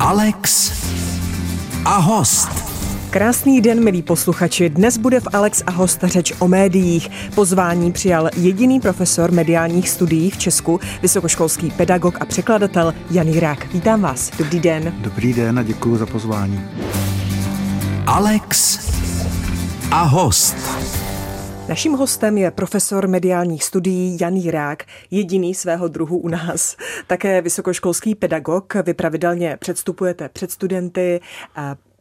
Alex a host. Krásný den, milí posluchači. Dnes bude v Alex a host řeč o médiích. Pozvání přijal jediný profesor mediálních studií v Česku, vysokoškolský pedagog a překladatel Jan Jirák. Vítám vás. Dobrý den. Dobrý den a děkuji za pozvání. Alex a host. Naším hostem je profesor mediálních studií Jan Jirák, jediný svého druhu u nás. Také vysokoškolský pedagog. Vy pravidelně předstupujete před studenty,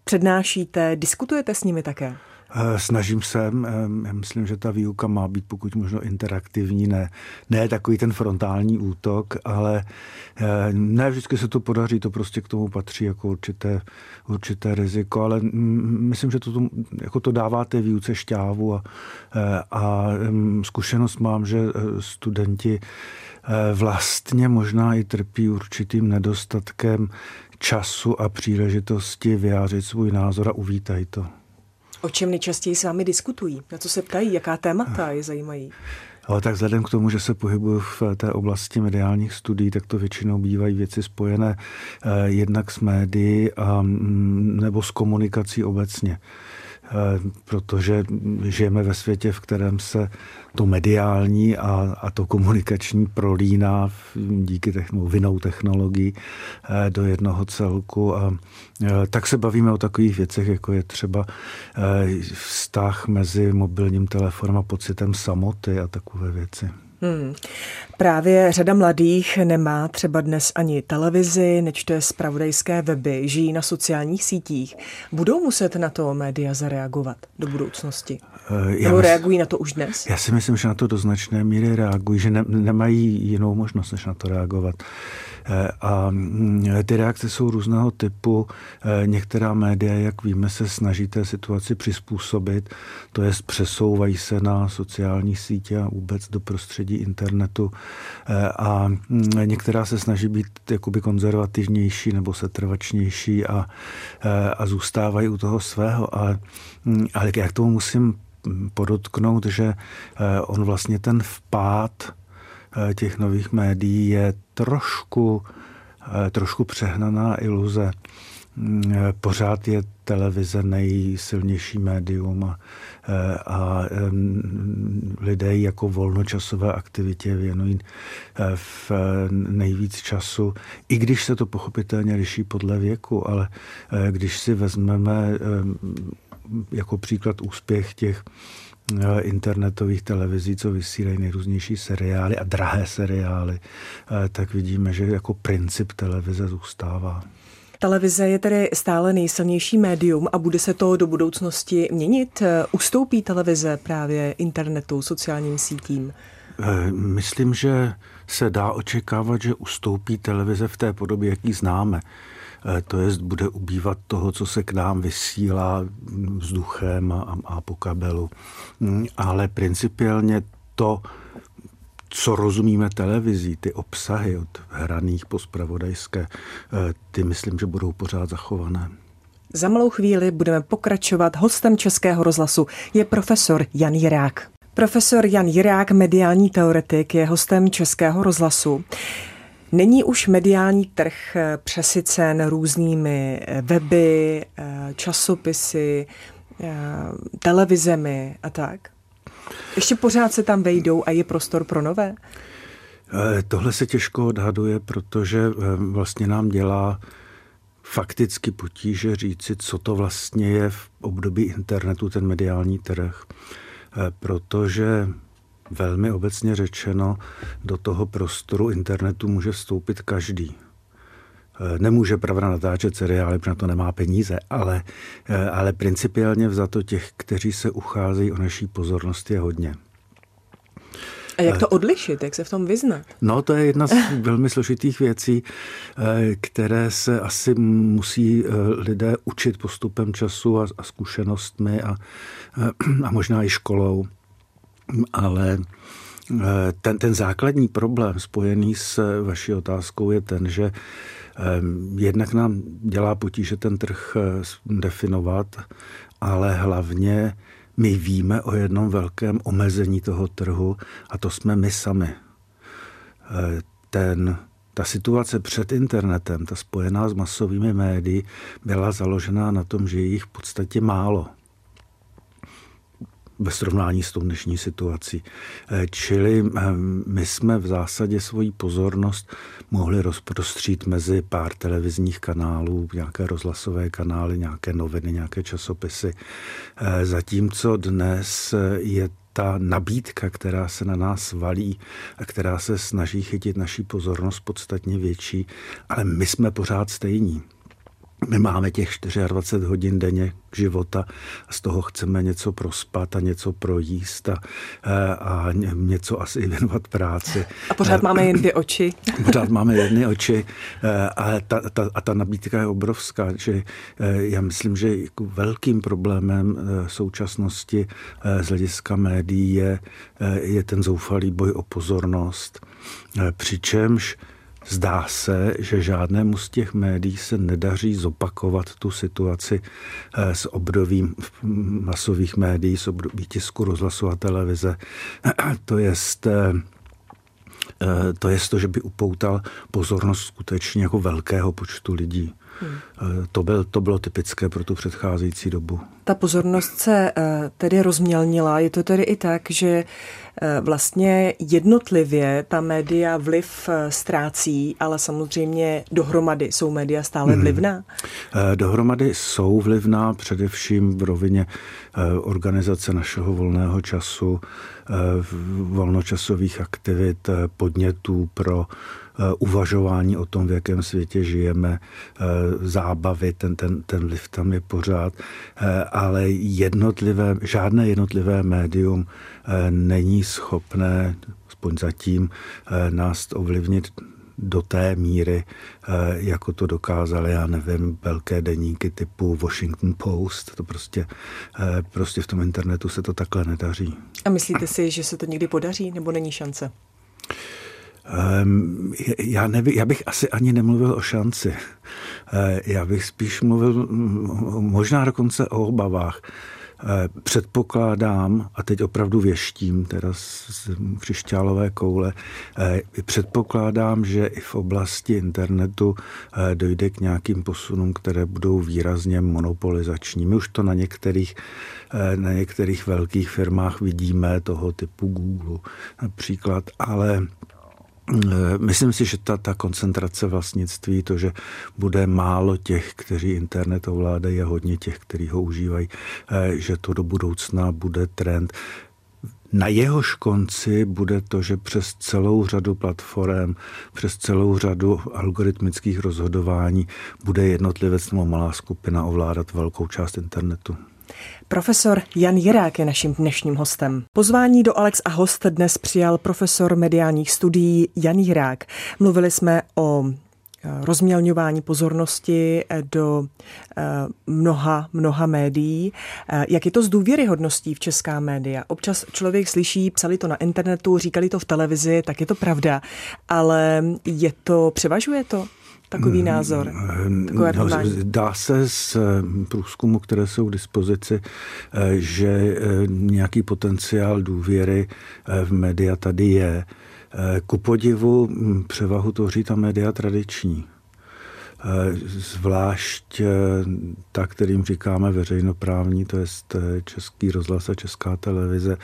přednášíte, diskutujete s nimi také? Eh, snažím se, já myslím, že ta výuka má být pokud možno interaktivní, ne, ne takový ten frontální útok, ale eh, ne vždycky se to podaří, to prostě k tomu patří jako určité, určité riziko, ale myslím, že to, jako to dává té výuce šťávu a, eh, a zkušenost mám, že studenti vlastně možná i trpí určitým nedostatkem času a příležitosti vyjádřit svůj názor a uvítají to. O čem nejčastěji s vámi diskutují? Na co se ptají? Jaká témata je zajímají? Ale tak vzhledem k tomu, že se pohybuju v té oblasti mediálních studií, tak to většinou bývají věci spojené eh, jednak s médií a, mm, nebo s komunikací obecně. Eh, protože žijeme ve světě, v kterém se to mediální a, a to komunikační prolíná díky techno, vinou technologií eh, do jednoho celku. A eh, tak se bavíme o takových věcech, jako je třeba vztah mezi mobilním telefonem a pocitem samoty a takové věci. Hmm. Právě řada mladých nemá třeba dnes ani televizi, nečte zpravodajské weby, žijí na sociálních sítích. Budou muset na to média zareagovat do budoucnosti? Uh, Nebo mys- reagují na to už dnes? Já si myslím, že na to do značné míry reagují, že ne- nemají jinou možnost, než na to reagovat. Eh, a mm, ty reakce jsou různého typu. Eh, některá média, jak víme, se snaží té situaci přizpůsobit, to je přesouvají se na sociální sítě a vůbec do prostředí internetu. Eh, a mm, některá se snaží být jakoby konzervativnější nebo setrvačnější a, a zůstávají u toho svého. A, mm, ale jak tomu musím podotknout, že on vlastně ten vpád Eh, těch nových médií je trošku, eh, trošku přehnaná iluze. Mm, eh, pořád je televize nejsilnější médium a, a lidé jako volnočasové aktivitě věnují v nejvíc času, i když se to pochopitelně liší podle věku, ale když si vezmeme jako příklad úspěch těch Eh, internetových televizí, co vysílají nejrůznější seriály a drahé seriály, eh, tak vidíme, že jako princip televize zůstává. Televize je tedy stále nejsilnější médium a bude se to do budoucnosti měnit? Eh, ustoupí televize právě internetu, sociálním sítím? Myslím, že se dá očekávat, že ustoupí televize v té podobě, jaký známe. Eh, to jest bude ubývat toho, co se k nám vysílá vzduchem a, a po kabelu. Mm, ale principiálně to, co rozumíme televizí, ty obsahy od hraných po spravodajské, eh, ty myslím, že budou pořád zachované. Za malou chvíli budeme pokračovat. Hostem Českého rozhlasu je profesor Jan Jirák. Profesor Jan Jirák, mediální teoretik, je hostem Českého rozhlasu. Není už mediální trh eh, přesycen různými eh, weby, eh, časopisy, televizemi a tak? Ještě pořád se tam vejdou a je prostor pro nové? Tohle se těžko odhaduje, protože vlastně nám dělá fakticky potíže říci, co to vlastně je v období internetu ten mediální trh. Protože velmi obecně řečeno, do toho prostoru internetu může vstoupit každý. E, nemůže pravda natáčet seriály, protože na to nemá peníze, ale, e, ale principiálně vzato těch, kteří se ucházejí o naší pozornost, je hodně. A jak to e, odlišit, jak se v tom vyznat? No, to je jedna z velmi složitých věcí, které se asi musí lidé učit postupem času a, a zkušenostmi a, a možná i školou ale eh, ten, ten základní problém spojený s vaší otázkou je ten, že eh, jednak nám dělá potíže ten trh eh, definovat, ale hlavně my víme o jednom velkém omezení toho trhu a to jsme my sami. Ten ta situace před internetem, ta spojená s masovými médii, byla založená na tom, že je jich v podstatě málo ve srovnání s tou dnešní situací. Eh, čili eh, my jsme v zásadě svoji pozornost mohli rozprostřít mezi pár televizních kanálů, nějaké rozhlasové kanály, nějaké noviny, nějaké časopisy. Eh, zatímco dnes je ta nabídka, která se na nás valí a která se snaží chytit naší pozornost podstatně větší, ale my jsme pořád stejní. My máme těch 24 hodin denně života a z toho chceme něco prospat a něco projíst a, a něco asi věnovat práci. A pořád máme jen dvě oči. Pořád máme jedny oči a ta, ta, a ta nabídka je obrovská. Že já myslím, že velkým problémem současnosti z hlediska médií je, je ten zoufalý boj o pozornost. Přičemž Zdá se, že žádnému z těch médií se nedaří zopakovat tu situaci eh, s obdobím masových médií, s období tisku, rozhlasu a televize. To jest eh, eh, to je to, že by upoutal pozornost skutečně jako velkého počtu lidí. Hmm. To, byl, to bylo typické pro tu předcházející dobu. Ta pozornost se tedy rozmělnila. Je to tedy i tak, že Eh, vlastně jednotlivě ta média vliv eh, ztrácí, ale samozřejmě dohromady jsou média stále hmm. vlivná? Hmm. Dohromady jsou vlivná především v rovině organizace našeho volného času, volnočasových aktivit, podnětů pro uvažování o tom, v jakém světě žijeme, zábavy, ten, ten, ten vliv tam je pořád, ale jednotlivé, žádné jednotlivé médium není schopné, aspoň zatím, eh, nás ovlivnit do té míry, eh, jako to dokázaly, já nevím, velké deníky typu Washington Post. To prostě, eh, prostě v tom internetu se to takhle nedaří. A myslíte si, že se to někdy podaří, nebo není šance? Um, já, nevím, já bych asi ani nemluvil o šanci. Já bych spíš mluvil možná dokonce o obavách. Eh, předpokládám, a teď opravdu věštím, teda z křišťálové koule, předpokládám, že i v oblasti internetu dojde k nějakým posunům, které budou výrazně monopolizační. My už to na některých, na některých velkých firmách vidíme, toho typu Google například, ale myslím si, že ta, ta koncentrace vlastnictví, to, že bude málo těch, kteří internet ovládají a hodně těch, kteří ho užívají, eh, že to do budoucna bude trend. Na jehož konci bude to, že přes celou řadu platform, přes celou řadu algoritmických rozhodování bude jednotlivec nebo malá skupina ovládat velkou část internetu. Profesor Jan Jirák je naším dnešním hostem. Pozvání do Alex a host dnes přijal profesor mediálních studií Jan Jirák. Mluvili jsme o eh, rozmělňování pozornosti eh, do eh, mnoha, mnoha médií. Jak je to s důvěryhodností v česká média? Občas člověk slyší, psali to na internetu, říkali to v televizi, tak je to pravda, ale je to, převažuje to? Takový názor? Takové no, dá se z eh, průzkumu, které jsou k dispozici, eh, že eh, nějaký potenciál důvěry v média tady je. Ku podivu hm, převahu tvoří ta média tradiční. Zvlášť ta, kterým říkáme veřejnoprávní, to je Český rozhlas a Česká televize.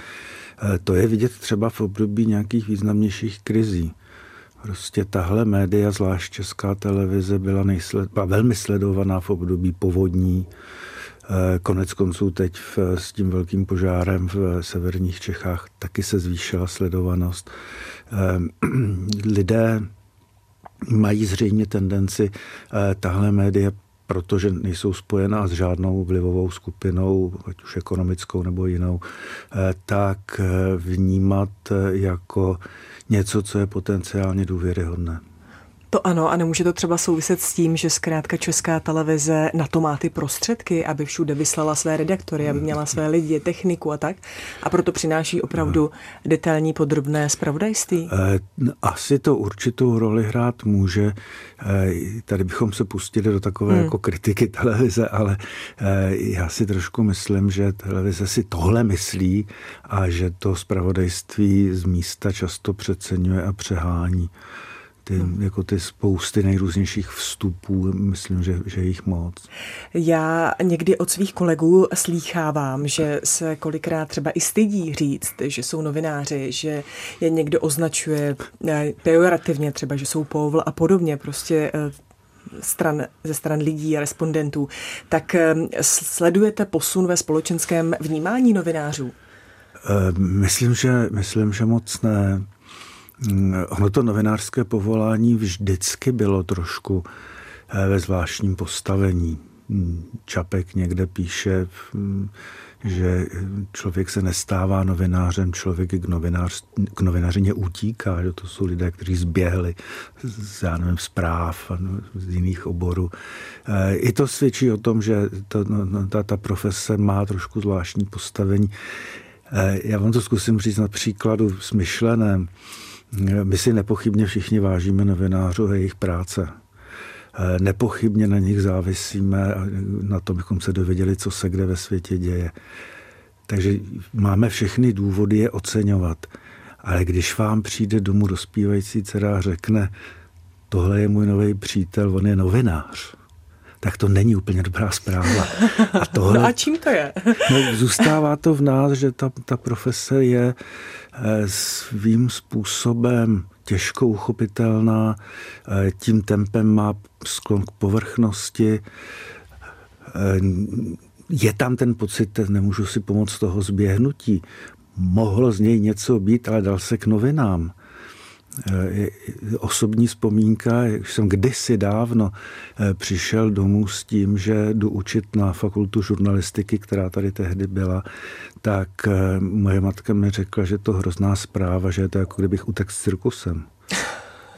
To je vidět třeba v období nějakých významnějších krizí. Prostě tahle média, zvlášť česká televize, byla, nejsled, velmi sledovaná v období povodní. Eh, konec konců teď v, s tím velkým požárem v severních Čechách taky se zvýšila sledovanost. Eh, lidé mají zřejmě tendenci eh, tahle média protože nejsou spojená s žádnou vlivovou skupinou, ať už ekonomickou nebo jinou, tak vnímat jako něco, co je potenciálně důvěryhodné. To ano, a nemůže to třeba souviset s tím, že zkrátka česká televize na to má ty prostředky, aby všude vyslala své redaktory, aby měla své lidi, techniku a tak. A proto přináší opravdu detailní, podrobné zpravodajství? Eh, asi to určitou roli hrát může. Eh, tady bychom se pustili do takové hmm. jako kritiky televize, ale eh, já si trošku myslím, že televize si tohle myslí a že to zpravodajství z místa často přeceňuje a přehání. Ty, hmm. jako ty spousty nejrůznějších vstupů, myslím, že, že jich moc. Já někdy od svých kolegů slýchávám, že se kolikrát třeba i stydí říct, že jsou novináři, že je někdo označuje eh, pejorativně třeba, že jsou povl a podobně, prostě eh, stran, ze stran lidí a respondentů. Tak eh, sledujete posun ve společenském vnímání novinářů? Myslím, že, myslím, že moc ne. Mm, ono to novinářské povolání vždycky bylo trošku eh, ve zvláštním postavení. Mm, Čapek někde píše, mm, že člověk se nestává novinářem, člověk k, novinář, k novinařině utíká, že to jsou lidé, kteří zběhli z, já nevím, zpráv a z jiných oborů. Eh, I to svědčí o tom, že to, no, no, ta, ta profese má trošku zvláštní postavení. Eh, já vám to zkusím říct na příkladu smyšleném. My si nepochybně všichni vážíme novinářů a jejich práce. Eh, nepochybně na nich závisíme a na to bychom se dověděli, co se kde ve světě děje. Takže máme všechny důvody je oceňovat. Ale když vám přijde domů dospívající dcera a řekne, tohle je můj nový přítel, on je novinář, tak to není úplně dobrá zpráva. A, tohle, no a čím to je? no, zůstává to v nás, že ta, ta profese je svým způsobem těžko uchopitelná, eh, tím tempem má sklon k povrchnosti, eh, je tam ten pocit, nemůžu si pomoct toho zběhnutí. Mohlo z něj něco být, ale dal se k novinám. Eh, osobní vzpomínka, jak jsem kdysi dávno eh, přišel domů s tím, že jdu učit na fakultu žurnalistiky, která tady tehdy byla, tak eh, moje matka mi řekla, že to hrozná zpráva, že je to jako kdybych utek s cirkusem.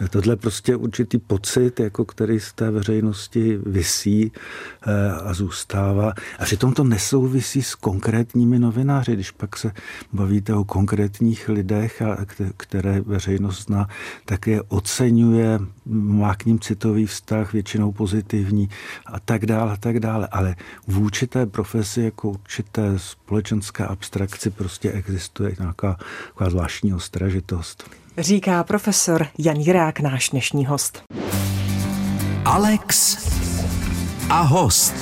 Tohle prostě určitý pocit, jako který z té veřejnosti visí eh, a zůstává. A přitom to nesouvisí s konkrétními novináři. Když pak se bavíte o konkrétních lidech, a které veřejnost zná, tak je oceňuje, má k ním citový vztah, většinou pozitivní a tak dále, a tak dále. Ale v určité profesi, jako určité společenské abstrakci prostě existuje nějaká, nějaká zvláštní ostražitost říká profesor Jan Jirák, náš dnešní host. Alex a host.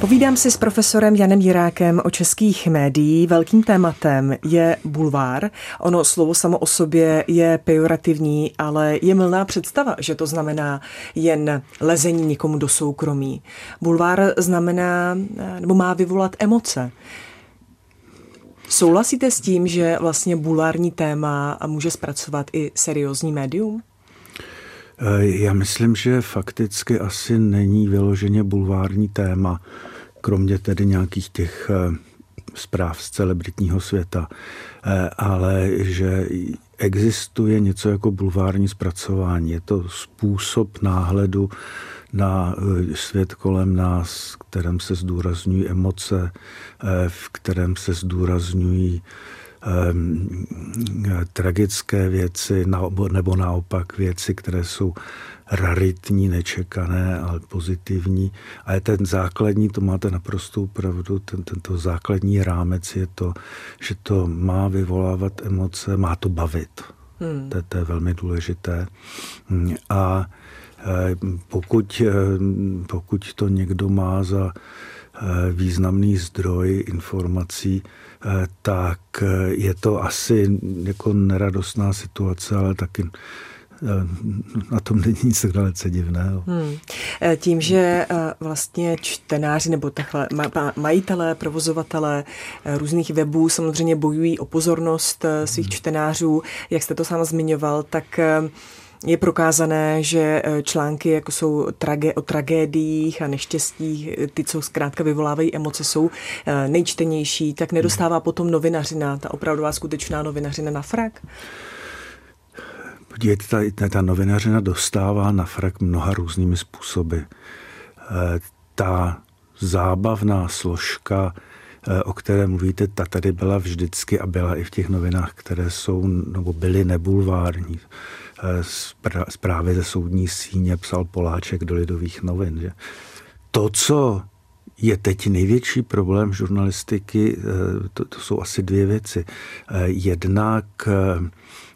Povídám si s profesorem Janem Jirákem o českých médií. Velkým tématem je bulvár. Ono slovo samo o sobě je pejorativní, ale je milná představa, že to znamená jen lezení někomu do soukromí. Bulvár znamená, nebo má vyvolat emoce. Souhlasíte s tím, že vlastně bulární téma může zpracovat i seriózní médium? Eh, já myslím, že fakticky asi není vyloženě bulvární téma, kromě tedy nějakých těch eh, zpráv z celebritního světa, eh, ale že existuje něco jako bulvární zpracování. Je to způsob náhledu na eh, svět kolem nás, v kterém se zdůrazňují emoce, eh, v kterém se zdůrazňují ehm, tragické věci, nebo naopak věci, které jsou raritní, nečekané, ale pozitivní. A je ten základní, to máte naprostou pravdu, ten, tento základní rámec je to, že to má vyvolávat emoce, má to bavit. Hmm. To, to je velmi důležité. A Eh, pokud, eh, pokud to někdo má za eh, významný zdroj informací, tak je to asi jako neradostná situace, ale taky na tom není nic tak dalece divného. Hmm. Tím, že vlastně čtenáři nebo takhle majitelé, provozovatelé různých webů samozřejmě bojují o pozornost svých hmm. čtenářů, jak jste to sám zmiňoval, tak je prokázané, že e, články, jako jsou trage, o tragédiích a neštěstích, e, ty, co zkrátka vyvolávají emoce, jsou e, nejčtenější, tak nedostává potom novinařina, ta opravdová skutečná novinařina na frak? Podívejte, ta, ta novinařina dostává na frak mnoha různými způsoby. Ta zábavná složka, o které mluvíte, ta tady byla vždycky a byla i v těch novinách, které jsou nebo byly nebulvární zprávy ze soudní síně psal Poláček do lidových novin. Že? To, co je teď největší problém žurnalistiky, eh, to, to jsou asi dvě věci. Eh, jednak eh,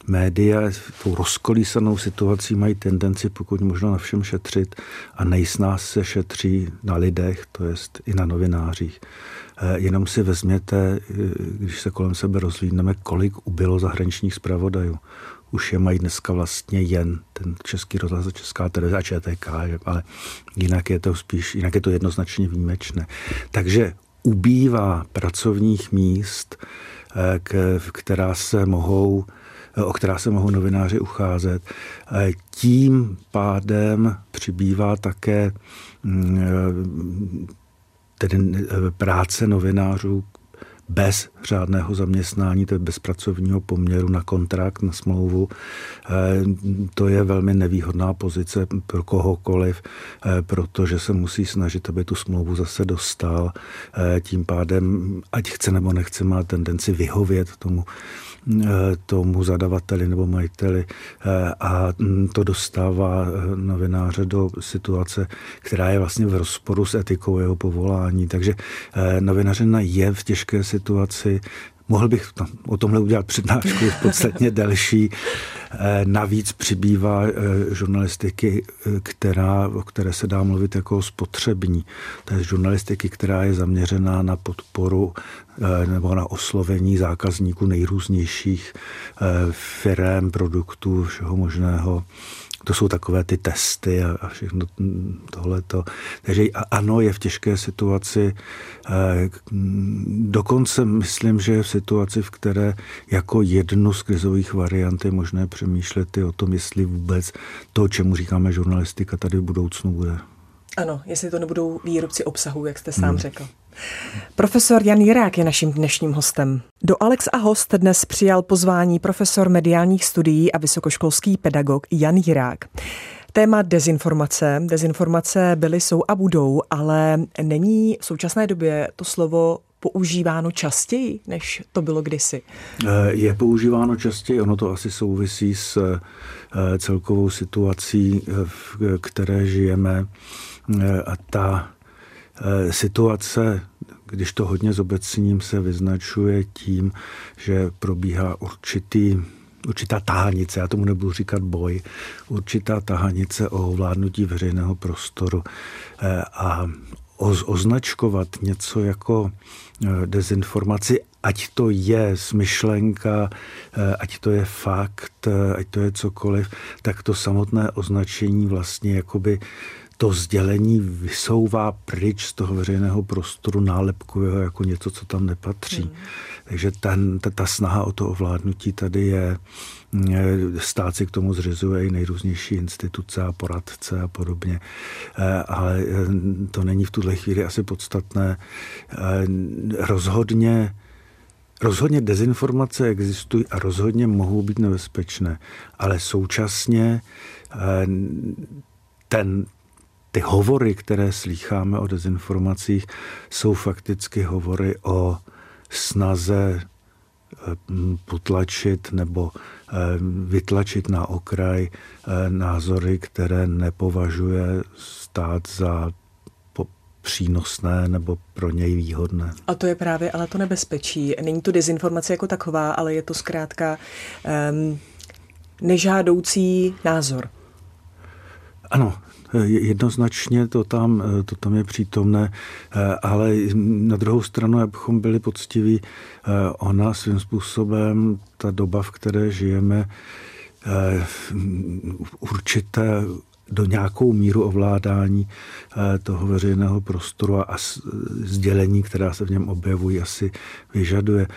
média tou rozkolísanou situací mají tendenci pokud možno na všem šetřit a nejsnáz se šetří na lidech, to jest i na novinářích. Eh, jenom si vezměte, eh, když se kolem sebe rozlídneme, kolik ubylo zahraničních zpravodajů. Už je mají dneska vlastně jen ten český rozhlas, česká televize a ČTK, ale jinak je to spíš, jinak je to jednoznačně výjimečné. Takže ubývá pracovních míst, eh, která se mohou o která se mohou novináři ucházet. Tím pádem přibývá také mm, tedy eh, práce novinářů bez řádného zaměstnání, tedy bez pracovního poměru na kontrakt, na smlouvu. Eh, to je velmi nevýhodná pozice pro kohokoliv, eh, protože se musí snažit, aby tu smlouvu zase dostal. Tím pádem, ať chce nebo nechce, má tendenci vyhovět tomu tomu zadavateli nebo majiteli eh, a to dostává eh, novináře do situace, která je vlastně v rozporu s etikou jeho povolání. Takže novinařina je v těžké situaci, Mohl bych o tomhle udělat přednášku podstatně delší. Navíc přibývá žurnalistiky, která, o které se dá mluvit jako spotřební. To je žurnalistiky, která je zaměřená na podporu Eh, nebo na oslovení zákazníků nejrůznějších eh, firm, produktů, všeho možného. To jsou takové ty testy a všechno tohleto. Takže ano, je v těžké situaci. Eh, dokonce myslím, že je v situaci, v které jako jednu z krizových variant je možné přemýšlet i o tom, jestli vůbec to, čemu říkáme žurnalistika, tady v budoucnu bude. Ano, jestli to nebudou výrobci obsahu, jak jste sám hmm. řekl. Profesor Jan Jirák je naším dnešním hostem. Do Alex a host dnes přijal pozvání profesor mediálních studií a vysokoškolský pedagog Jan Jirák. Téma dezinformace. Dezinformace byly, jsou a budou, ale není v současné době to slovo používáno častěji, než to bylo kdysi? Eh, je používáno častěji, ono to asi souvisí s eh, celkovou situací, eh, v které žijeme. A ta situace, když to hodně zobecním, se vyznačuje tím, že probíhá určitý určitá tahanice, já tomu nebudu říkat boj, určitá tahanice o ovládnutí veřejného prostoru eh, a označkovat něco jako eh, dezinformaci, ať to je smyšlenka, ať to je fakt, ať to je cokoliv, tak to samotné označení vlastně jakoby to sdělení vysouvá pryč z toho veřejného prostoru, nálepkuje ho jako něco, co tam nepatří. Hmm. Takže ten, ta, ta snaha o to ovládnutí tady je, stát si k tomu zřizuje i nejrůznější instituce a poradce a podobně. Eh, ale eh, to není v tuhle chvíli asi podstatné. Eh, rozhodně Rozhodně dezinformace existují a rozhodně mohou být nebezpečné, ale současně ten, ty hovory, které slýcháme o dezinformacích, jsou fakticky hovory o snaze eh, potlačit nebo eh, vytlačit na okraj eh, názory, které nepovažuje stát za přínosné nebo pro něj výhodné. A to je právě ale to nebezpečí. Není to dezinformace jako taková, ale je to zkrátka um, nežádoucí názor. Ano, Jednoznačně to tam, to tam je přítomné, ale na druhou stranu, abychom byli poctiví, ona svým způsobem, ta doba, v které žijeme, určité do nějakou míru ovládání toho veřejného prostoru a sdělení, která se v něm objevují, asi vyžaduje.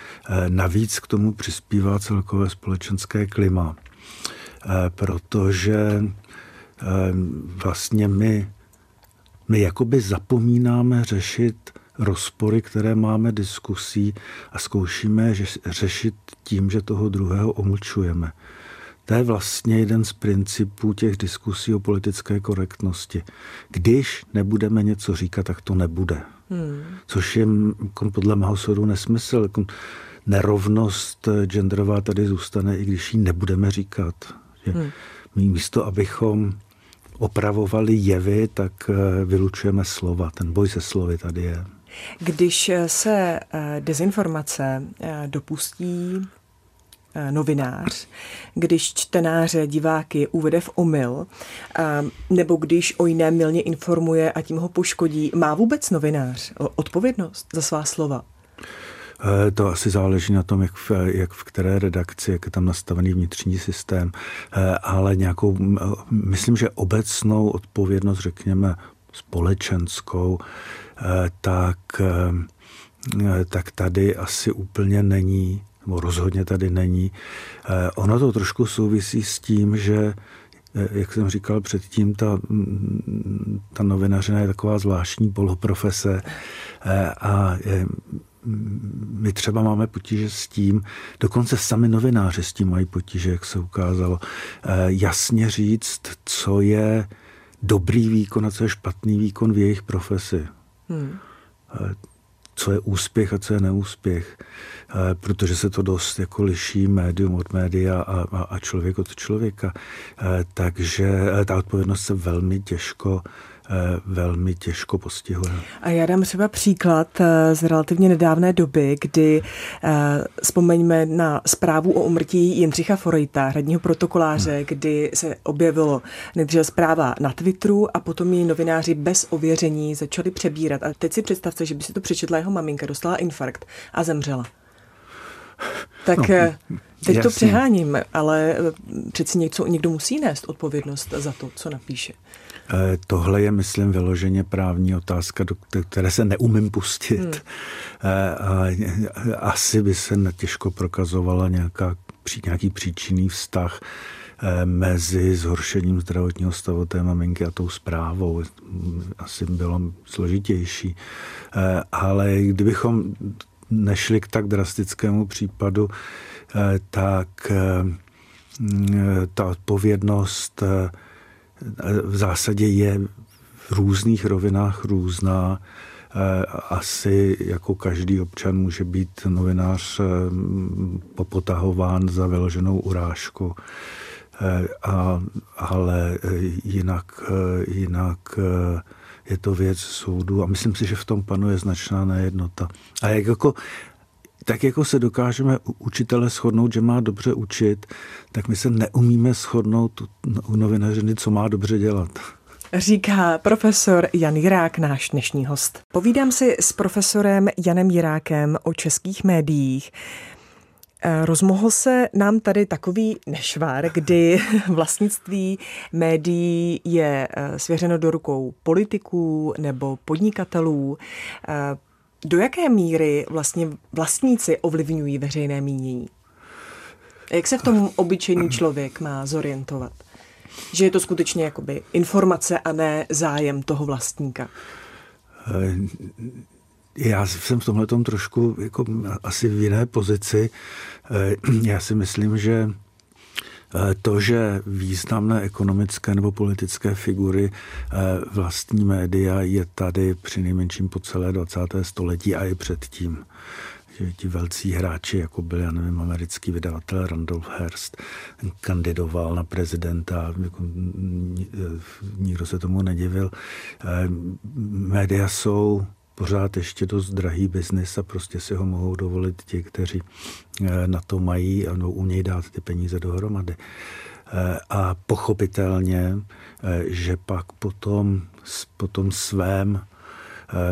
Navíc k tomu přispívá celkové společenské klima, protože vlastně my, my jakoby zapomínáme řešit rozpory, které máme diskusí a zkoušíme řešit tím, že toho druhého omlčujeme. To je vlastně jeden z principů těch diskusí o politické korektnosti. Když nebudeme něco říkat, tak to nebude. Hmm. Což je podle mého soudu nesmysl. Nerovnost genderová tady zůstane, i když ji nebudeme říkat. Hmm. Místo, abychom opravovali jevy, tak eh, vylučujeme slova. Ten boj se slovy tady je. Když se eh, dezinformace eh, dopustí eh, novinář, když čtenáře, diváky uvede v omyl, nebo když o jiné milně informuje a tím ho poškodí, má vůbec novinář odpovědnost za svá slova? Eh, to asi záleží na tom, jak v, jak v které redakci, jak je tam nastavený vnitřní systém, eh, ale nějakou, myslím, že obecnou odpovědnost, řekněme, společenskou, eh, tak, tak tady asi úplně není, nebo rozhodně tady není. Ono to trošku souvisí s tím, že jak jsem říkal předtím, ta, ta novinařina je taková zvláštní poloprofese a my třeba máme potíže s tím, dokonce sami novináři s tím mají potíže, jak se ukázalo, eh, jasně říct, co je dobrý výkon a co je špatný výkon v jejich profesi. Hmm. Eh, co je úspěch a co je neúspěch, eh, protože se to dost jako liší médium od média a, a, a člověk od člověka. Takže ta odpovědnost se velmi těžko velmi těžko postihuje. A já dám třeba příklad eh, z relativně nedávné doby, kdy eh, vzpomeňme na zprávu o umrtí Jindřicha Forejta, hradního protokoláře, hmm. kdy se objevilo nejdříve zpráva na Twitteru a potom ji novináři bez ověření začali přebírat. A teď si představte, že by si to přečetla jeho maminka, dostala infarkt a zemřela. Tak no, teď jasně. to přeháním, ale přeci něco, někdo musí nést odpovědnost za to, co napíše. Eh, tohle je, myslím, vyloženě právní otázka, do které se neumím pustit. Hmm. Eh, a asi by se těžko prokazovala nějaká, nějaký příčinný vztah eh, mezi zhoršením zdravotního stavu té maminky a tou zprávou. Asi bylo složitější. Ale kdybychom nešli k tak drastickému případu, tak ta odpovědnost v zásadě je v různých rovinách různá. Eh, asi jako každý občan může být novinář eh, popotahován za vyloženou urážku. Eh, a, ale jinak, jinak je to věc soudu a myslím si, že v tom panuje značná nejednota. A jak jako tak jako se dokážeme u učitele shodnout, že má dobře učit, tak my se neumíme shodnout u novinařiny, co má dobře dělat. Říká profesor Jan Jirák, náš dnešní host. Povídám si s profesorem Janem Jirákem o českých médiích. Eh, rozmohl se nám tady takový nešvar, kdy vlastnictví médií je eh, svěřeno do rukou politiků nebo podnikatelů. Do jaké míry vlastně vlastníci ovlivňují veřejné mínění? Jak se v tom obyčejný člověk má zorientovat? Že je to skutečně jakoby informace a ne zájem toho vlastníka? Eh, já jsem v tomhle trošku jako asi v jiné pozici. Eh, já si myslím, že to, že významné ekonomické nebo politické figury eh, vlastní média je tady při nejmenším po celé 20. století a i předtím že ti velcí hráči, jako byl, já nevím, americký vydavatel Randolph Hearst, kandidoval na prezidenta, jako nikdo se tomu nedivil. Eh, média jsou pořád ještě dost drahý biznis a prostě si ho mohou dovolit ti, kteří eh, na to mají a no, umějí dát ty peníze dohromady. Eh, a pochopitelně, eh, že pak potom, potom svém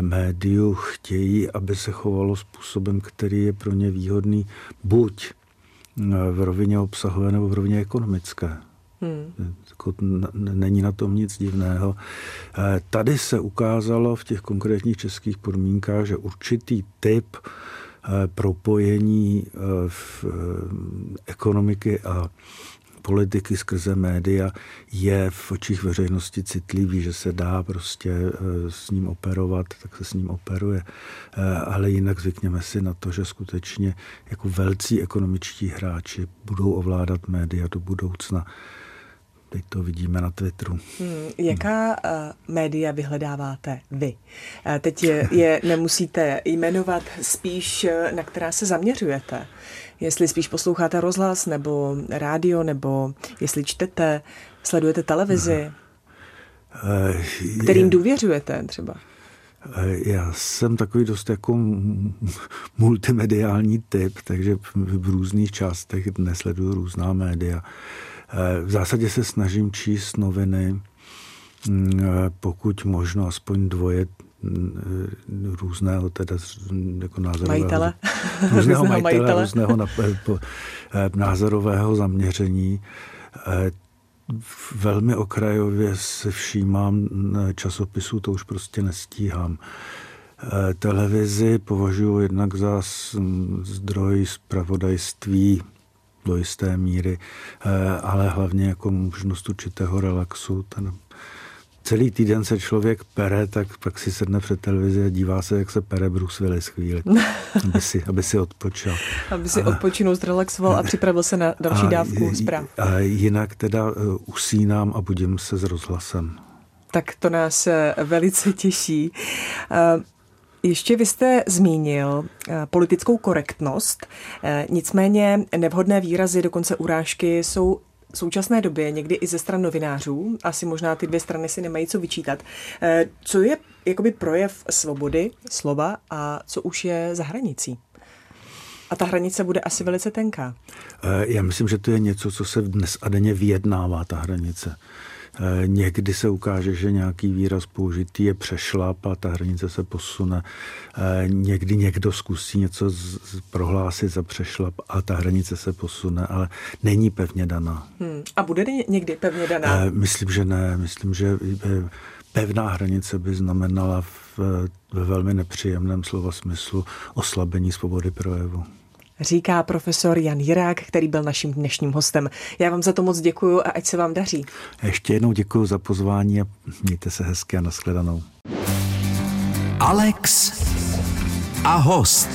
médiu chtějí, aby se chovalo způsobem, který je pro ně výhodný buď v rovině obsahové nebo v rovině ekonomické. Hmm. Jako není na tom nic divného. Eh, tady se ukázalo v těch konkrétních českých podmínkách, že určitý typ eh, propojení eh, v ekonomiky a politiky skrze média je v očích veřejnosti citlivý, že se dá prostě s ním operovat, tak se s ním operuje. Ale jinak zvykněme si na to, že skutečně jako velcí ekonomičtí hráči budou ovládat média do budoucna. Teď to vidíme na Twitteru. Hmm, jaká uh, média vyhledáváte vy? Uh, teď je, je nemusíte jmenovat spíš, eh, na která se zaměřujete. Jestli spíš posloucháte rozhlas nebo rádio, nebo jestli čtete, sledujete televizi, uh, kterým důvěřujete třeba? Já jsem takový dost jako multimediální typ, takže v různých částech nesleduju různá média. V zásadě se snažím číst noviny, mm, pokud možno aspoň dvoje mm, různého teda jako názorového, majitele. různého majitele, majitele. různého na, po, eh, názorového zaměření. Eh, velmi okrajově se všímám časopisů, to už prostě nestíhám. Eh, televizi považuji jednak za zdroj zpravodajství do jisté míry, ale hlavně jako možnost určitého relaxu. Ten celý týden se člověk pere, tak pak si sedne před televizi a dívá se, jak se pere Bruce Willis chvíli, aby si, aby si odpočal. Aby si odpočinul, zrelaxoval a připravil se na další a, dávku zpráv. A jinak teda uh, usínám a budím se s rozhlasem. Tak to nás eh, velice těší. Ještě vy jste zmínil politickou korektnost, nicméně nevhodné výrazy, dokonce urážky jsou v současné době někdy i ze stran novinářů, asi možná ty dvě strany si nemají co vyčítat. Eh, co je jakoby projev svobody slova a co už je za hranicí? A ta hranice bude asi velice tenká. Eh, já myslím, že to je něco, co se dnes a denně vyjednává, ta hranice. Eh, někdy se ukáže, že nějaký výraz použitý je přešlap a ta hranice se posune. Eh, někdy někdo zkusí něco prohlásit za přešlap a ta hranice se posune, ale není pevně daná. Hmm. A bude někdy pevně daná? Eh, myslím, že ne. Myslím, že pevná hranice by znamenala v, ve velmi nepříjemném slova smyslu oslabení svobody projevu říká profesor Jan Jirák, který byl naším dnešním hostem. Já vám za to moc děkuju a ať se vám daří. Ještě jednou děkuji za pozvání a mějte se hezky a nashledanou. Alex a host.